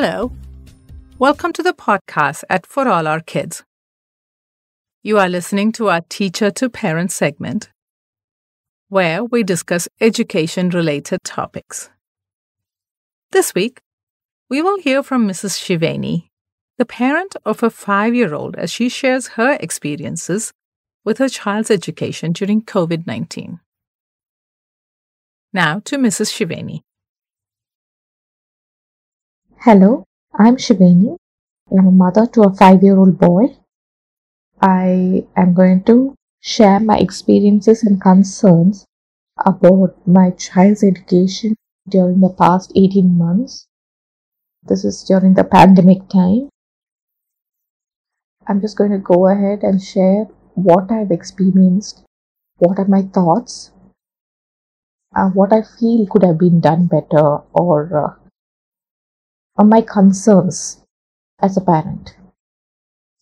Hello. Welcome to the podcast at For All Our Kids. You are listening to our Teacher to Parent segment, where we discuss education related topics. This week, we will hear from Mrs. Shivani, the parent of a five year old, as she shares her experiences with her child's education during COVID 19. Now to Mrs. Shivani. Hello, I'm Shivani. I'm a mother to a five year old boy. I am going to share my experiences and concerns about my child's education during the past 18 months. This is during the pandemic time. I'm just going to go ahead and share what I've experienced, what are my thoughts, uh, what I feel could have been done better, or uh, are my concerns as a parent.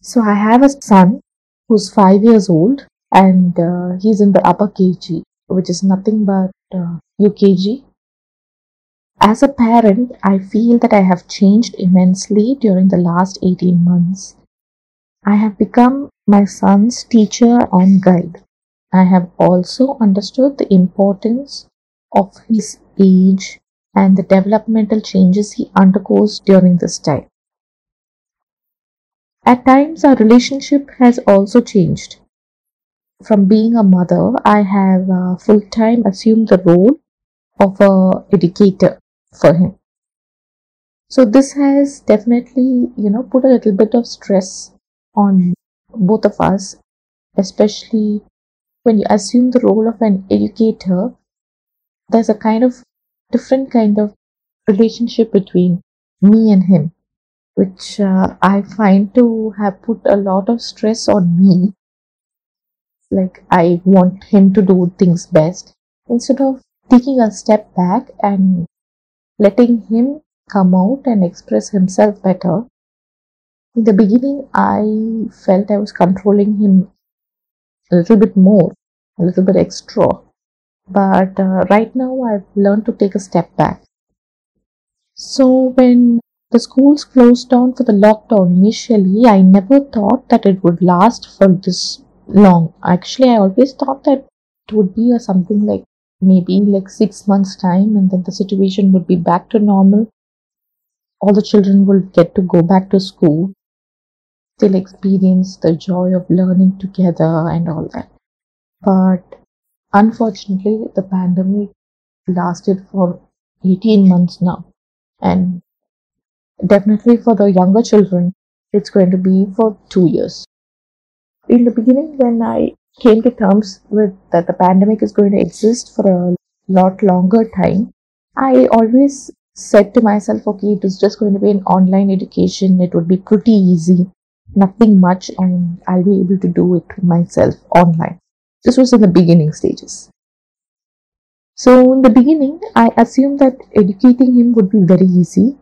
So I have a son who's five years old and uh, he's in the upper KG, which is nothing but uh, UKG. As a parent, I feel that I have changed immensely during the last 18 months. I have become my son's teacher and guide. I have also understood the importance of his age and the developmental changes he undergoes during this time. At times, our relationship has also changed. From being a mother, I have uh, full time assumed the role of a educator for him. So this has definitely, you know, put a little bit of stress on both of us, especially when you assume the role of an educator. There's a kind of different kind of relationship between me and him, which uh, I find to have put a lot of stress on me. Like, I want him to do things best instead of taking a step back and letting him come out and express himself better. In the beginning, I felt I was controlling him a little bit more, a little bit extra. But uh, right now, I've learned to take a step back. So, when the schools closed down for the lockdown initially, I never thought that it would last for this long. Actually, I always thought that it would be a something like maybe like six months' time, and then the situation would be back to normal. All the children will get to go back to school. They'll experience the joy of learning together and all that. But Unfortunately, the pandemic lasted for 18 months now. And definitely for the younger children, it's going to be for two years. In the beginning, when I came to terms with that the pandemic is going to exist for a lot longer time, I always said to myself, okay, it is just going to be an online education. It would be pretty easy, nothing much, and I'll be able to do it myself online. This was in the beginning stages. So in the beginning, I assumed that educating him would be very easy.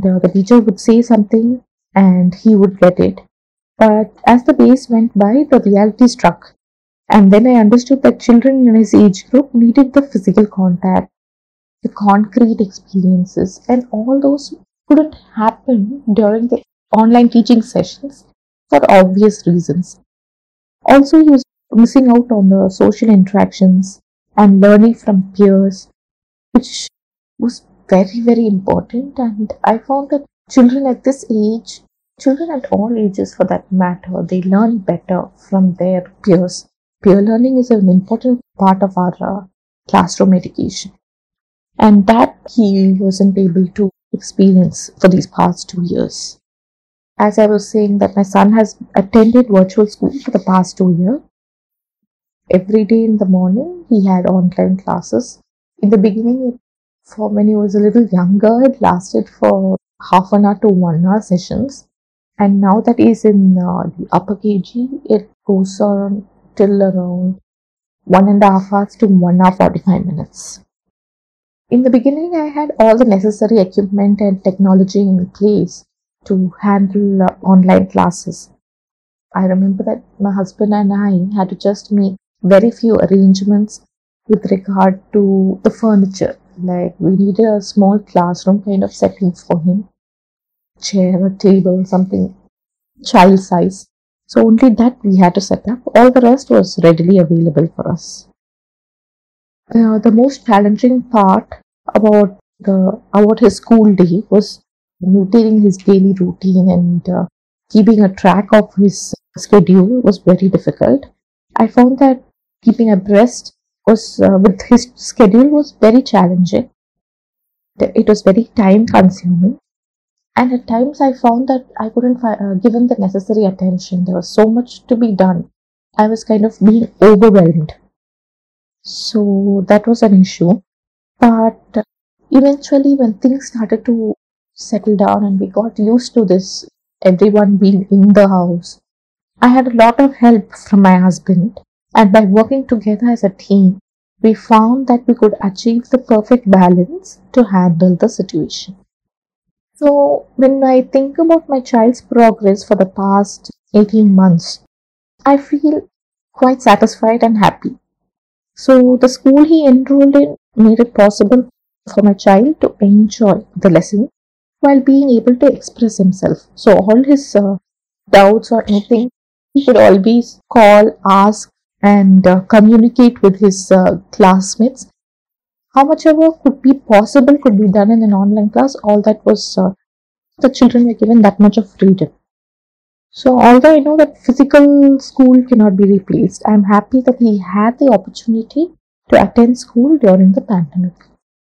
The, the teacher would say something and he would get it. But as the days went by, the reality struck. And then I understood that children in his age group needed the physical contact, the concrete experiences, and all those couldn't happen during the online teaching sessions for obvious reasons. Also, he was missing out on the social interactions and learning from peers, which was very, very important. And I found that children at this age, children at all ages for that matter, they learn better from their peers. Peer learning is an important part of our uh, classroom education. And that he wasn't able to experience for these past two years. As I was saying that my son has attended virtual school for the past two years every day in the morning he had online classes. In the beginning, for when he was a little younger, it lasted for half an hour to one hour sessions. And now that he's in uh, the upper KG, it goes on till around one and a half hours to one hour 45 minutes. In the beginning, I had all the necessary equipment and technology in place to handle uh, online classes. I remember that my husband and I had to just make very few arrangements with regard to the furniture. Like we needed a small classroom kind of setting for him. chair, a table, something child size. So only that we had to set up. All the rest was readily available for us. Uh, the most challenging part about the about his school day was maintaining his daily routine and uh, keeping a track of his schedule was very difficult. I found that keeping abreast was uh, with his schedule was very challenging. It was very time consuming, and at times I found that I couldn't fi- uh, give him the necessary attention. There was so much to be done. I was kind of being overwhelmed. So that was an issue. But eventually, when things started to settle down and we got used to this, everyone being in the house, I had a lot of help from my husband. And by working together as a team, we found that we could achieve the perfect balance to handle the situation. So, when I think about my child's progress for the past 18 months, I feel quite satisfied and happy. So, the school he enrolled in made it possible for my child to enjoy the lesson while being able to express himself. So, all his uh, doubts or anything, he could always call, ask, and uh, communicate with his uh, classmates. How much ever could be possible could be done in an online class. All that was uh, the children were given that much of freedom. So, although I know that physical school cannot be replaced, I'm happy that he had the opportunity to attend school during the pandemic.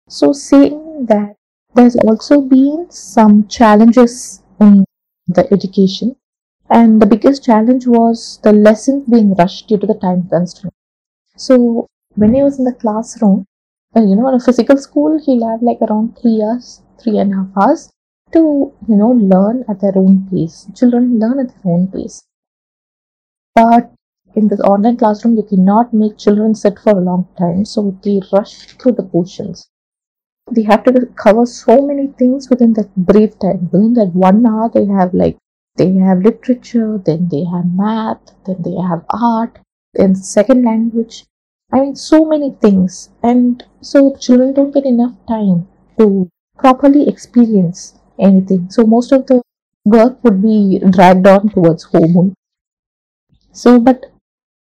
So, saying that there's also been some challenges in the education, and the biggest challenge was the lessons being rushed due to the time constraint. So, when he was in the classroom, uh, you know, in a physical school, he'll have like around three hours, three and a half hours to you know learn at their own pace. Children learn at their own pace. But in this online classroom you cannot make children sit for a long time so they rush through the portions. They have to cover so many things within that brief time. Within that one hour they have like they have literature then they have math then they have art then second language i mean so many things and so children don't get enough time to properly experience anything. So most of the work would be dragged on towards homework. So, but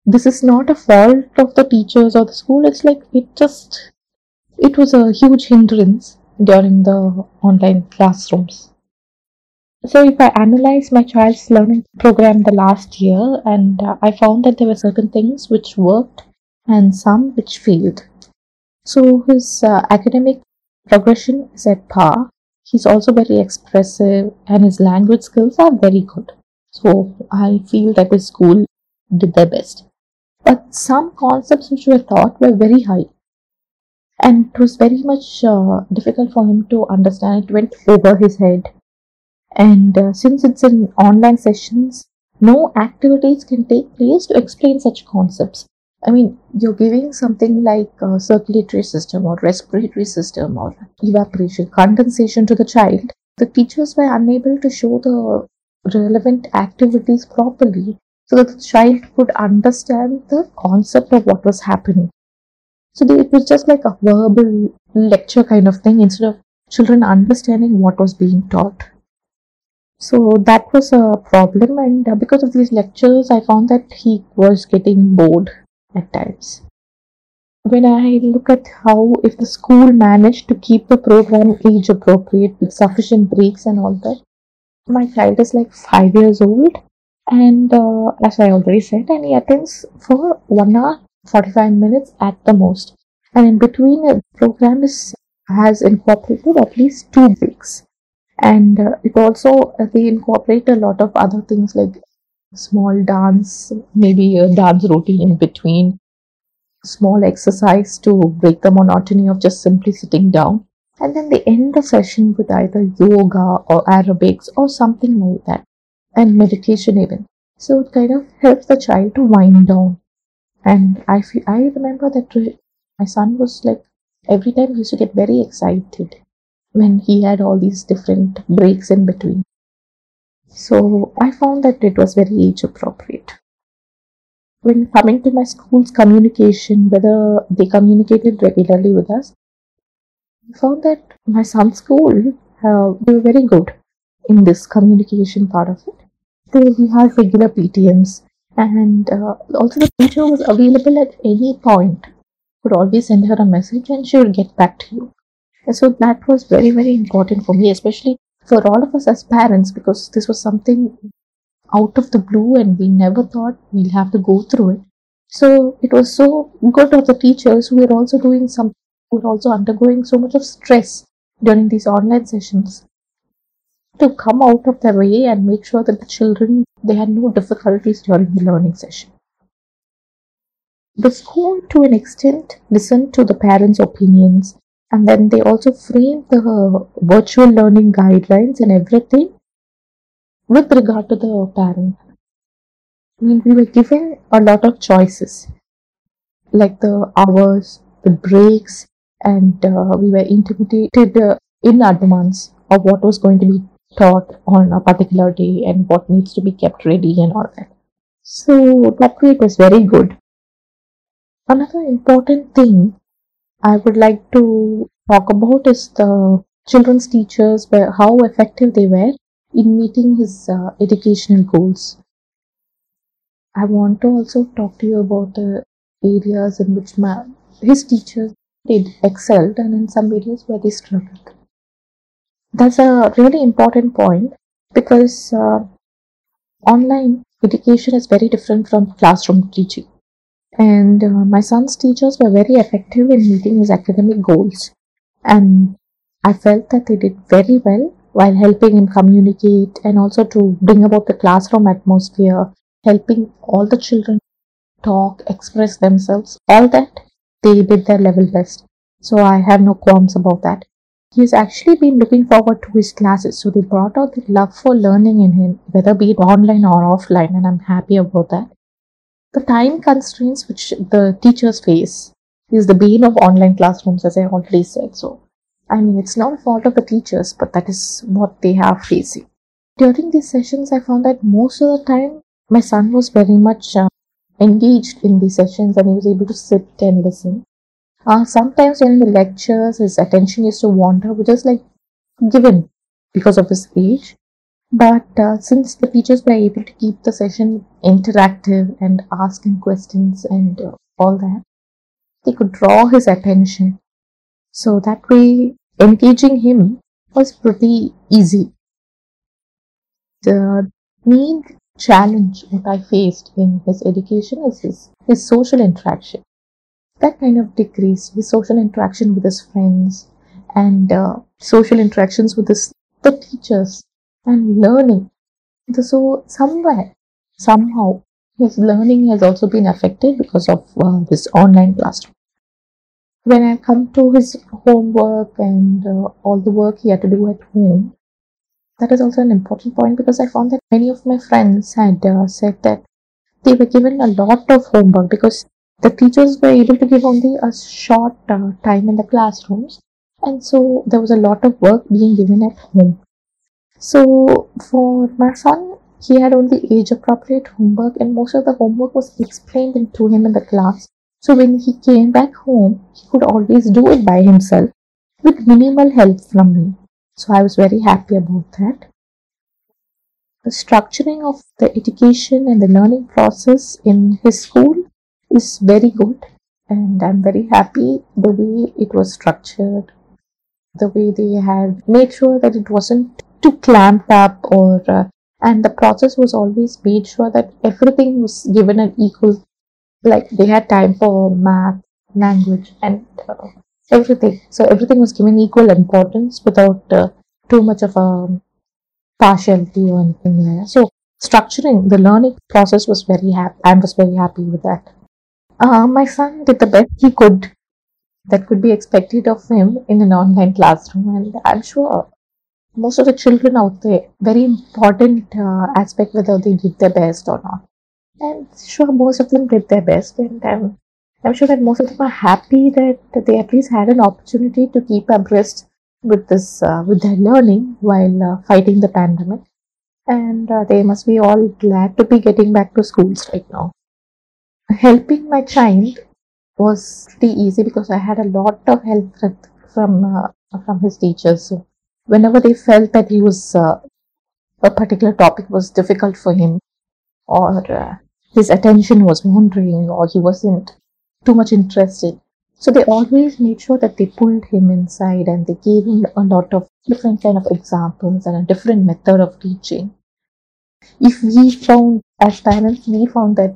this is not a fault of the teachers or the school. It's like it just, it was a huge hindrance during the online classrooms. So, if I analyze my child's learning program the last year, and uh, I found that there were certain things which worked and some which failed. So, his uh, academic progression is at par, He's also very expressive and his language skills are very good. So I feel that the school did their best. But some concepts which were taught were very high. And it was very much uh, difficult for him to understand. It went over his head. And uh, since it's in online sessions, no activities can take place to explain such concepts. I mean, you're giving something like a circulatory system or respiratory system or evaporation, condensation to the child. The teachers were unable to show the relevant activities properly so that the child could understand the concept of what was happening. So they, it was just like a verbal lecture kind of thing instead of children understanding what was being taught. So that was a problem, and uh, because of these lectures, I found that he was getting bored at times. When I look at how if the school managed to keep the program age appropriate with sufficient breaks and all that, my child is like five years old and uh, as I already said, and he attends for one hour, 45 minutes at the most. And in between, the program is has incorporated at least two breaks. And uh, it also, uh, they incorporate a lot of other things like small dance, maybe a dance routine in between, small exercise to break the monotony of just simply sitting down. And then they end the session with either yoga or aerobics or something like that, and meditation even. So it kind of helps the child to wind down. And I feel, I remember that my son was like, every time he used to get very excited when he had all these different breaks in between. So I found that it was very age appropriate. When coming to my school's communication, whether they communicated regularly with us, I found that my son's school, uh, they were very good. in this communication part of it. So we had regular PTMs, and uh, also the teacher was available at any point. Could always send her a message, and she would get back to you. So that was very very important for me, especially for all of us as parents, because this was something out of the blue, and we never thought we'll have to go through it. So it was so good of the teachers who were also doing some, who were also undergoing so much of stress during these online sessions to come out of their way and make sure that the children they had no difficulties during the learning session. The school, to an extent, listened to the parents' opinions and then they also framed the virtual learning guidelines and everything with regard to the parent. I mean, we were given a lot of choices, like the hours, the breaks, and uh, we were intimidated uh, in advance of what was going to be taught on a particular day and what needs to be kept ready and all that. So that way it was very good. Another important thing I would like to talk about is the children's teachers, how effective they were in meeting his uh, educational goals. I want to also talk to you about the areas in which my, his teachers did excelled and in some areas where they struggled. That's a really important point because uh, online education is very different from classroom teaching. And uh, my son's teachers were very effective in meeting his academic goals. And I felt that they did very well while helping him communicate and also to bring about the classroom atmosphere helping all the children talk, express themselves, all that, they did their level best. So I have no qualms about that. He's actually been looking forward to his classes, so they brought out the love for learning in him, whether be it online or offline, and I'm happy about that. The time constraints which the teachers face is the bane of online classrooms, as I already said. So, I mean, it's not a fault of the teachers, but that is what they are facing. During these sessions, I found that most of the time my son was very much uh, engaged in the sessions and he was able to sit and listen. Uh, sometimes during the lectures, his attention used to wander, which is like given because of his age. But uh, since the teachers were able to keep the session interactive and asking questions and uh, all that, they could draw his attention. So that way, engaging him was pretty easy. The main challenge what I faced in his education is his, his social interaction. That kind of decreased his social interaction with his friends and uh, social interactions with his, the teachers and learning. So somewhere, somehow, his learning has also been affected because of uh, this online classroom. When I come to his homework and uh, all the work he had to do at home, that is also an important point because I found that many of my friends had uh, said that they were given a lot of homework because the teachers were able to give only a short uh, time in the classrooms and so there was a lot of work being given at home. So for my son, he had only age appropriate homework and most of the homework was explained to him in the class. So when he came back home, he could always do it by himself with minimal help from me. So I was very happy about that. The structuring of the education and the learning process in his school is very good and I'm very happy the way it was structured, the way they had made sure that it wasn't too clamped up or uh, and the process was always made sure that everything was given an equal like they had time for math language and uh, everything. So everything was given equal importance without uh, too much of a partiality or anything like that. So structuring the learning process was very happy. I was very happy with that. Uh, my son did the best he could that could be expected of him in an online classroom, and I'm sure most of the children out there very important uh, aspect whether they did their best or not. And sure, most of them did their best, and I'm I'm sure that most of them are happy that, they at least had an opportunity to keep abreast with this uh, with their learning while uh, fighting the pandemic. And uh, they must be all glad to be getting back to schools right now. Helping my child was pretty easy because i had a lot of help from uh, from his teachers. so whenever they felt that he was uh, a particular topic was difficult for him or uh, his attention was wandering or he wasn't too much interested. So they always made sure that they pulled him inside and they gave him a lot of different kind of examples and a different method of teaching. If we found, as parents, we found that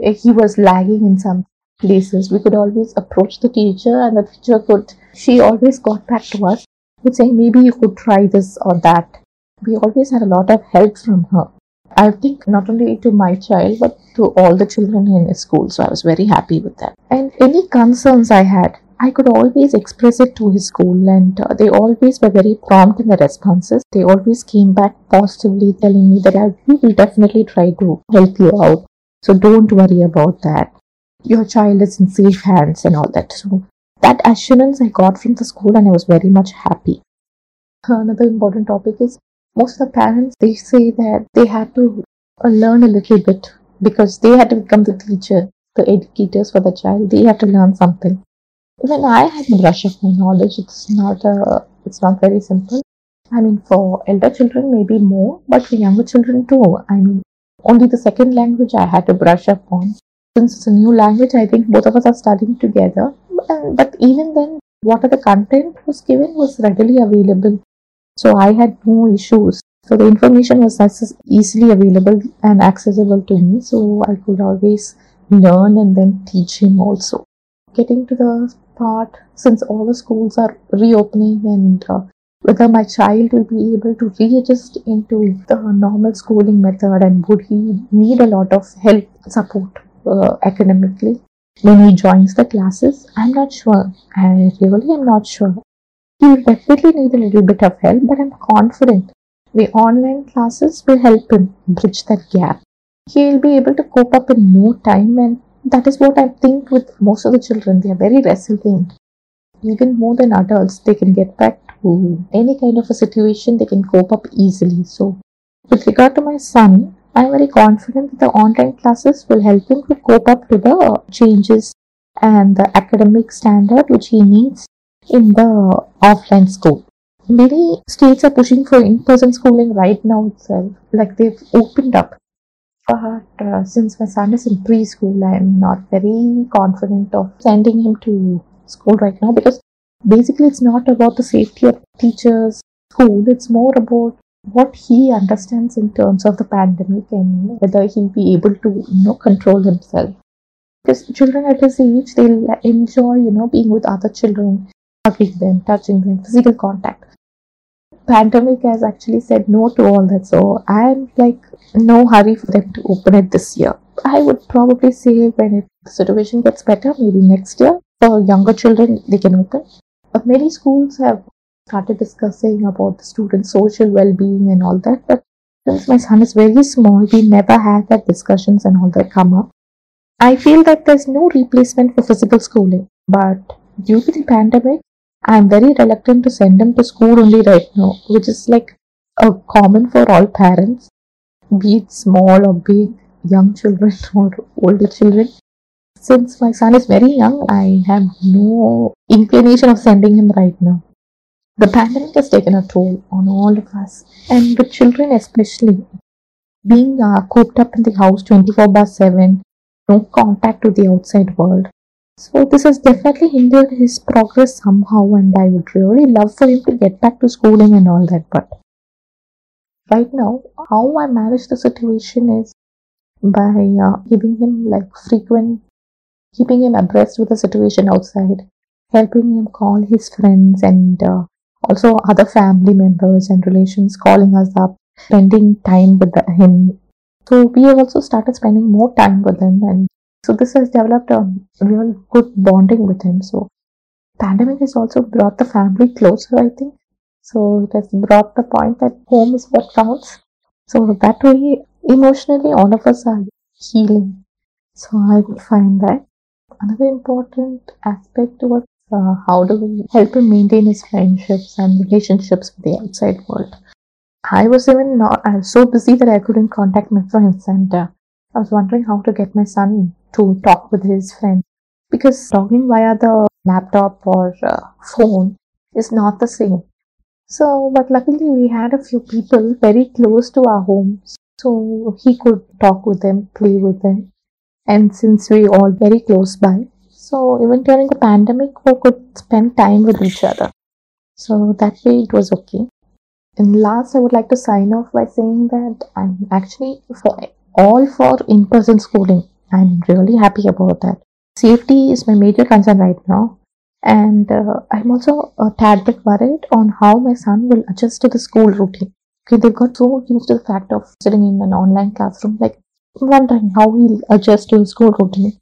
he was lagging in some places, we could always approach the teacher and the teacher could, she always got back to us with saying, maybe you could try this or that. We always had a lot of help from her. I think not only to my child but to all the children in school. So I was very happy with that. And any concerns I had, I could always express it to his school, and uh, they always were very prompt in the responses. They always came back positively, telling me that I will definitely try to help you out. So don't worry about that. Your child is in safe hands and all that. So that assurance I got from the school, and I was very much happy. Another important topic is most of the parents they say that they had to uh, learn a little bit because they had to become the teacher, the educators for the child. They have to learn something. Even I had to brush up my knowledge. It's not a, it's not very simple. I mean, for elder children maybe more, but for younger children too. I mean, only the second language I had to brush up on. Since it's a new language, I think both of us are studying together. But even then, what the content was given was readily available so I had no issues. So the information was easily available and accessible to me. So I could always learn and then teach him also. Getting to the part, since all the schools are reopening and uh, whether my child will be able to readjust into the normal schooling method and would he need a lot of help support uh, academically when he joins the classes i'm not sure i really am not sure he will definitely need a little bit of help, but I'm confident the online classes will help him bridge that gap. He will be able to cope up in no time, and that is what I think with most of the children. They are very resilient. Even more than adults, they can get back to any kind of a situation, they can cope up easily. So, with regard to my son, I'm very confident that the online classes will help him to cope up to the changes and the academic standard which he needs in the offline school. Many states are pushing for in-person schooling right now itself, like they've opened up. But uh, since my son is in preschool, I'm not very confident of sending him to school right now because basically it's not about the safety of teachers, school. It's more about what he understands in terms of the pandemic and whether he'll be able to, you know, control himself. Because children at his age, they'll enjoy, you know, being with other children hugging them, touching them, physical contact. Pandemic has actually said no to all that, so I'm like no hurry for them to open it this year. I would probably say when it, the situation gets better, maybe next year for younger children they can open. But many schools have started discussing about the students' social well-being and all that. But since my son is very small, we never had that discussions and all that come up. I feel that there's no replacement for physical schooling, but due to the pandemic, I'm very reluctant to send him to school only right now, which is like a common for all parents, be it small or big, young children or older children. Since my son is very young, I have no inclination of sending him right now. The pandemic has taken a toll on all of us, and with children especially. Being uh, cooped up in the house 24 by 7, no contact with the outside world, so this has definitely hindered his progress somehow and I would really love for him to get back to schooling and all that but right now how I manage the situation is by uh, giving him like frequent keeping him abreast with the situation outside helping him call his friends and uh, also other family members and relations calling us up spending time with the, him so we have also started spending more time with him and so this has developed a real good bonding with him. So pandemic has also brought the family closer, I think. So it has brought the point that home is what counts. So that way, emotionally, all of us are healing. So I find that another important aspect was uh, how we help him maintain his friendships and relationships with the outside world. I was even not, I was so busy that I couldn't contact my friends and uh, I was wondering how to get my son to talk with his friends because talking via the laptop or uh, phone is not the same. So, but luckily we had a few people very close to our homes, so he could talk with them, play with them. And since we all very close by, so even during the pandemic, we could spend time with each other. So that way it was okay. And last, I would like to sign off by saying that I'm actually for all for in-person schooling. I'm really happy about that. Safety is my major concern right now and uh, I'm also a tad bit worried on how my son will adjust to the school routine. Okay, they've got so used to the fact of sitting in an online classroom, like wondering how he'll adjust to the school routine.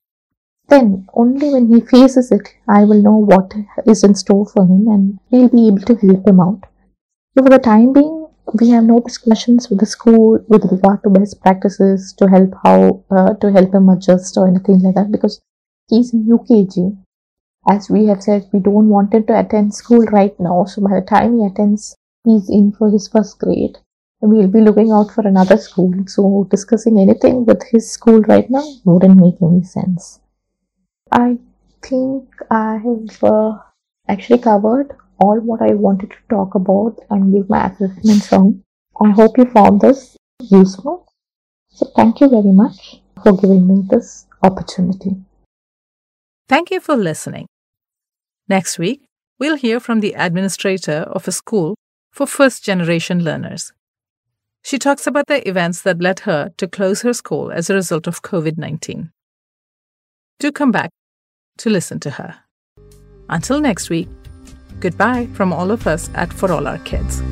Then, only when he faces it, I will know what is in store for him and we'll be able to help him out. So, for the time being, we have no discussions with the school with regard to best practices to help how uh, to help him adjust or anything like that because he's in UKG as we have said, we don't want him to attend school right now. So by the time he attends, he's in for his first grade. We'll be looking out for another school. So discussing anything with his school right now wouldn't make any sense. I think I have uh, actually covered all what I wanted to talk about and give my assessments on. I hope you found this useful. So thank you very much for giving me this opportunity. Thank you for listening. Next week, we'll hear from the administrator of a school for first generation learners. She talks about the events that led her to close her school as a result of COVID 19. Do come back to listen to her. Until next week, goodbye from all of us at For All Our Kids.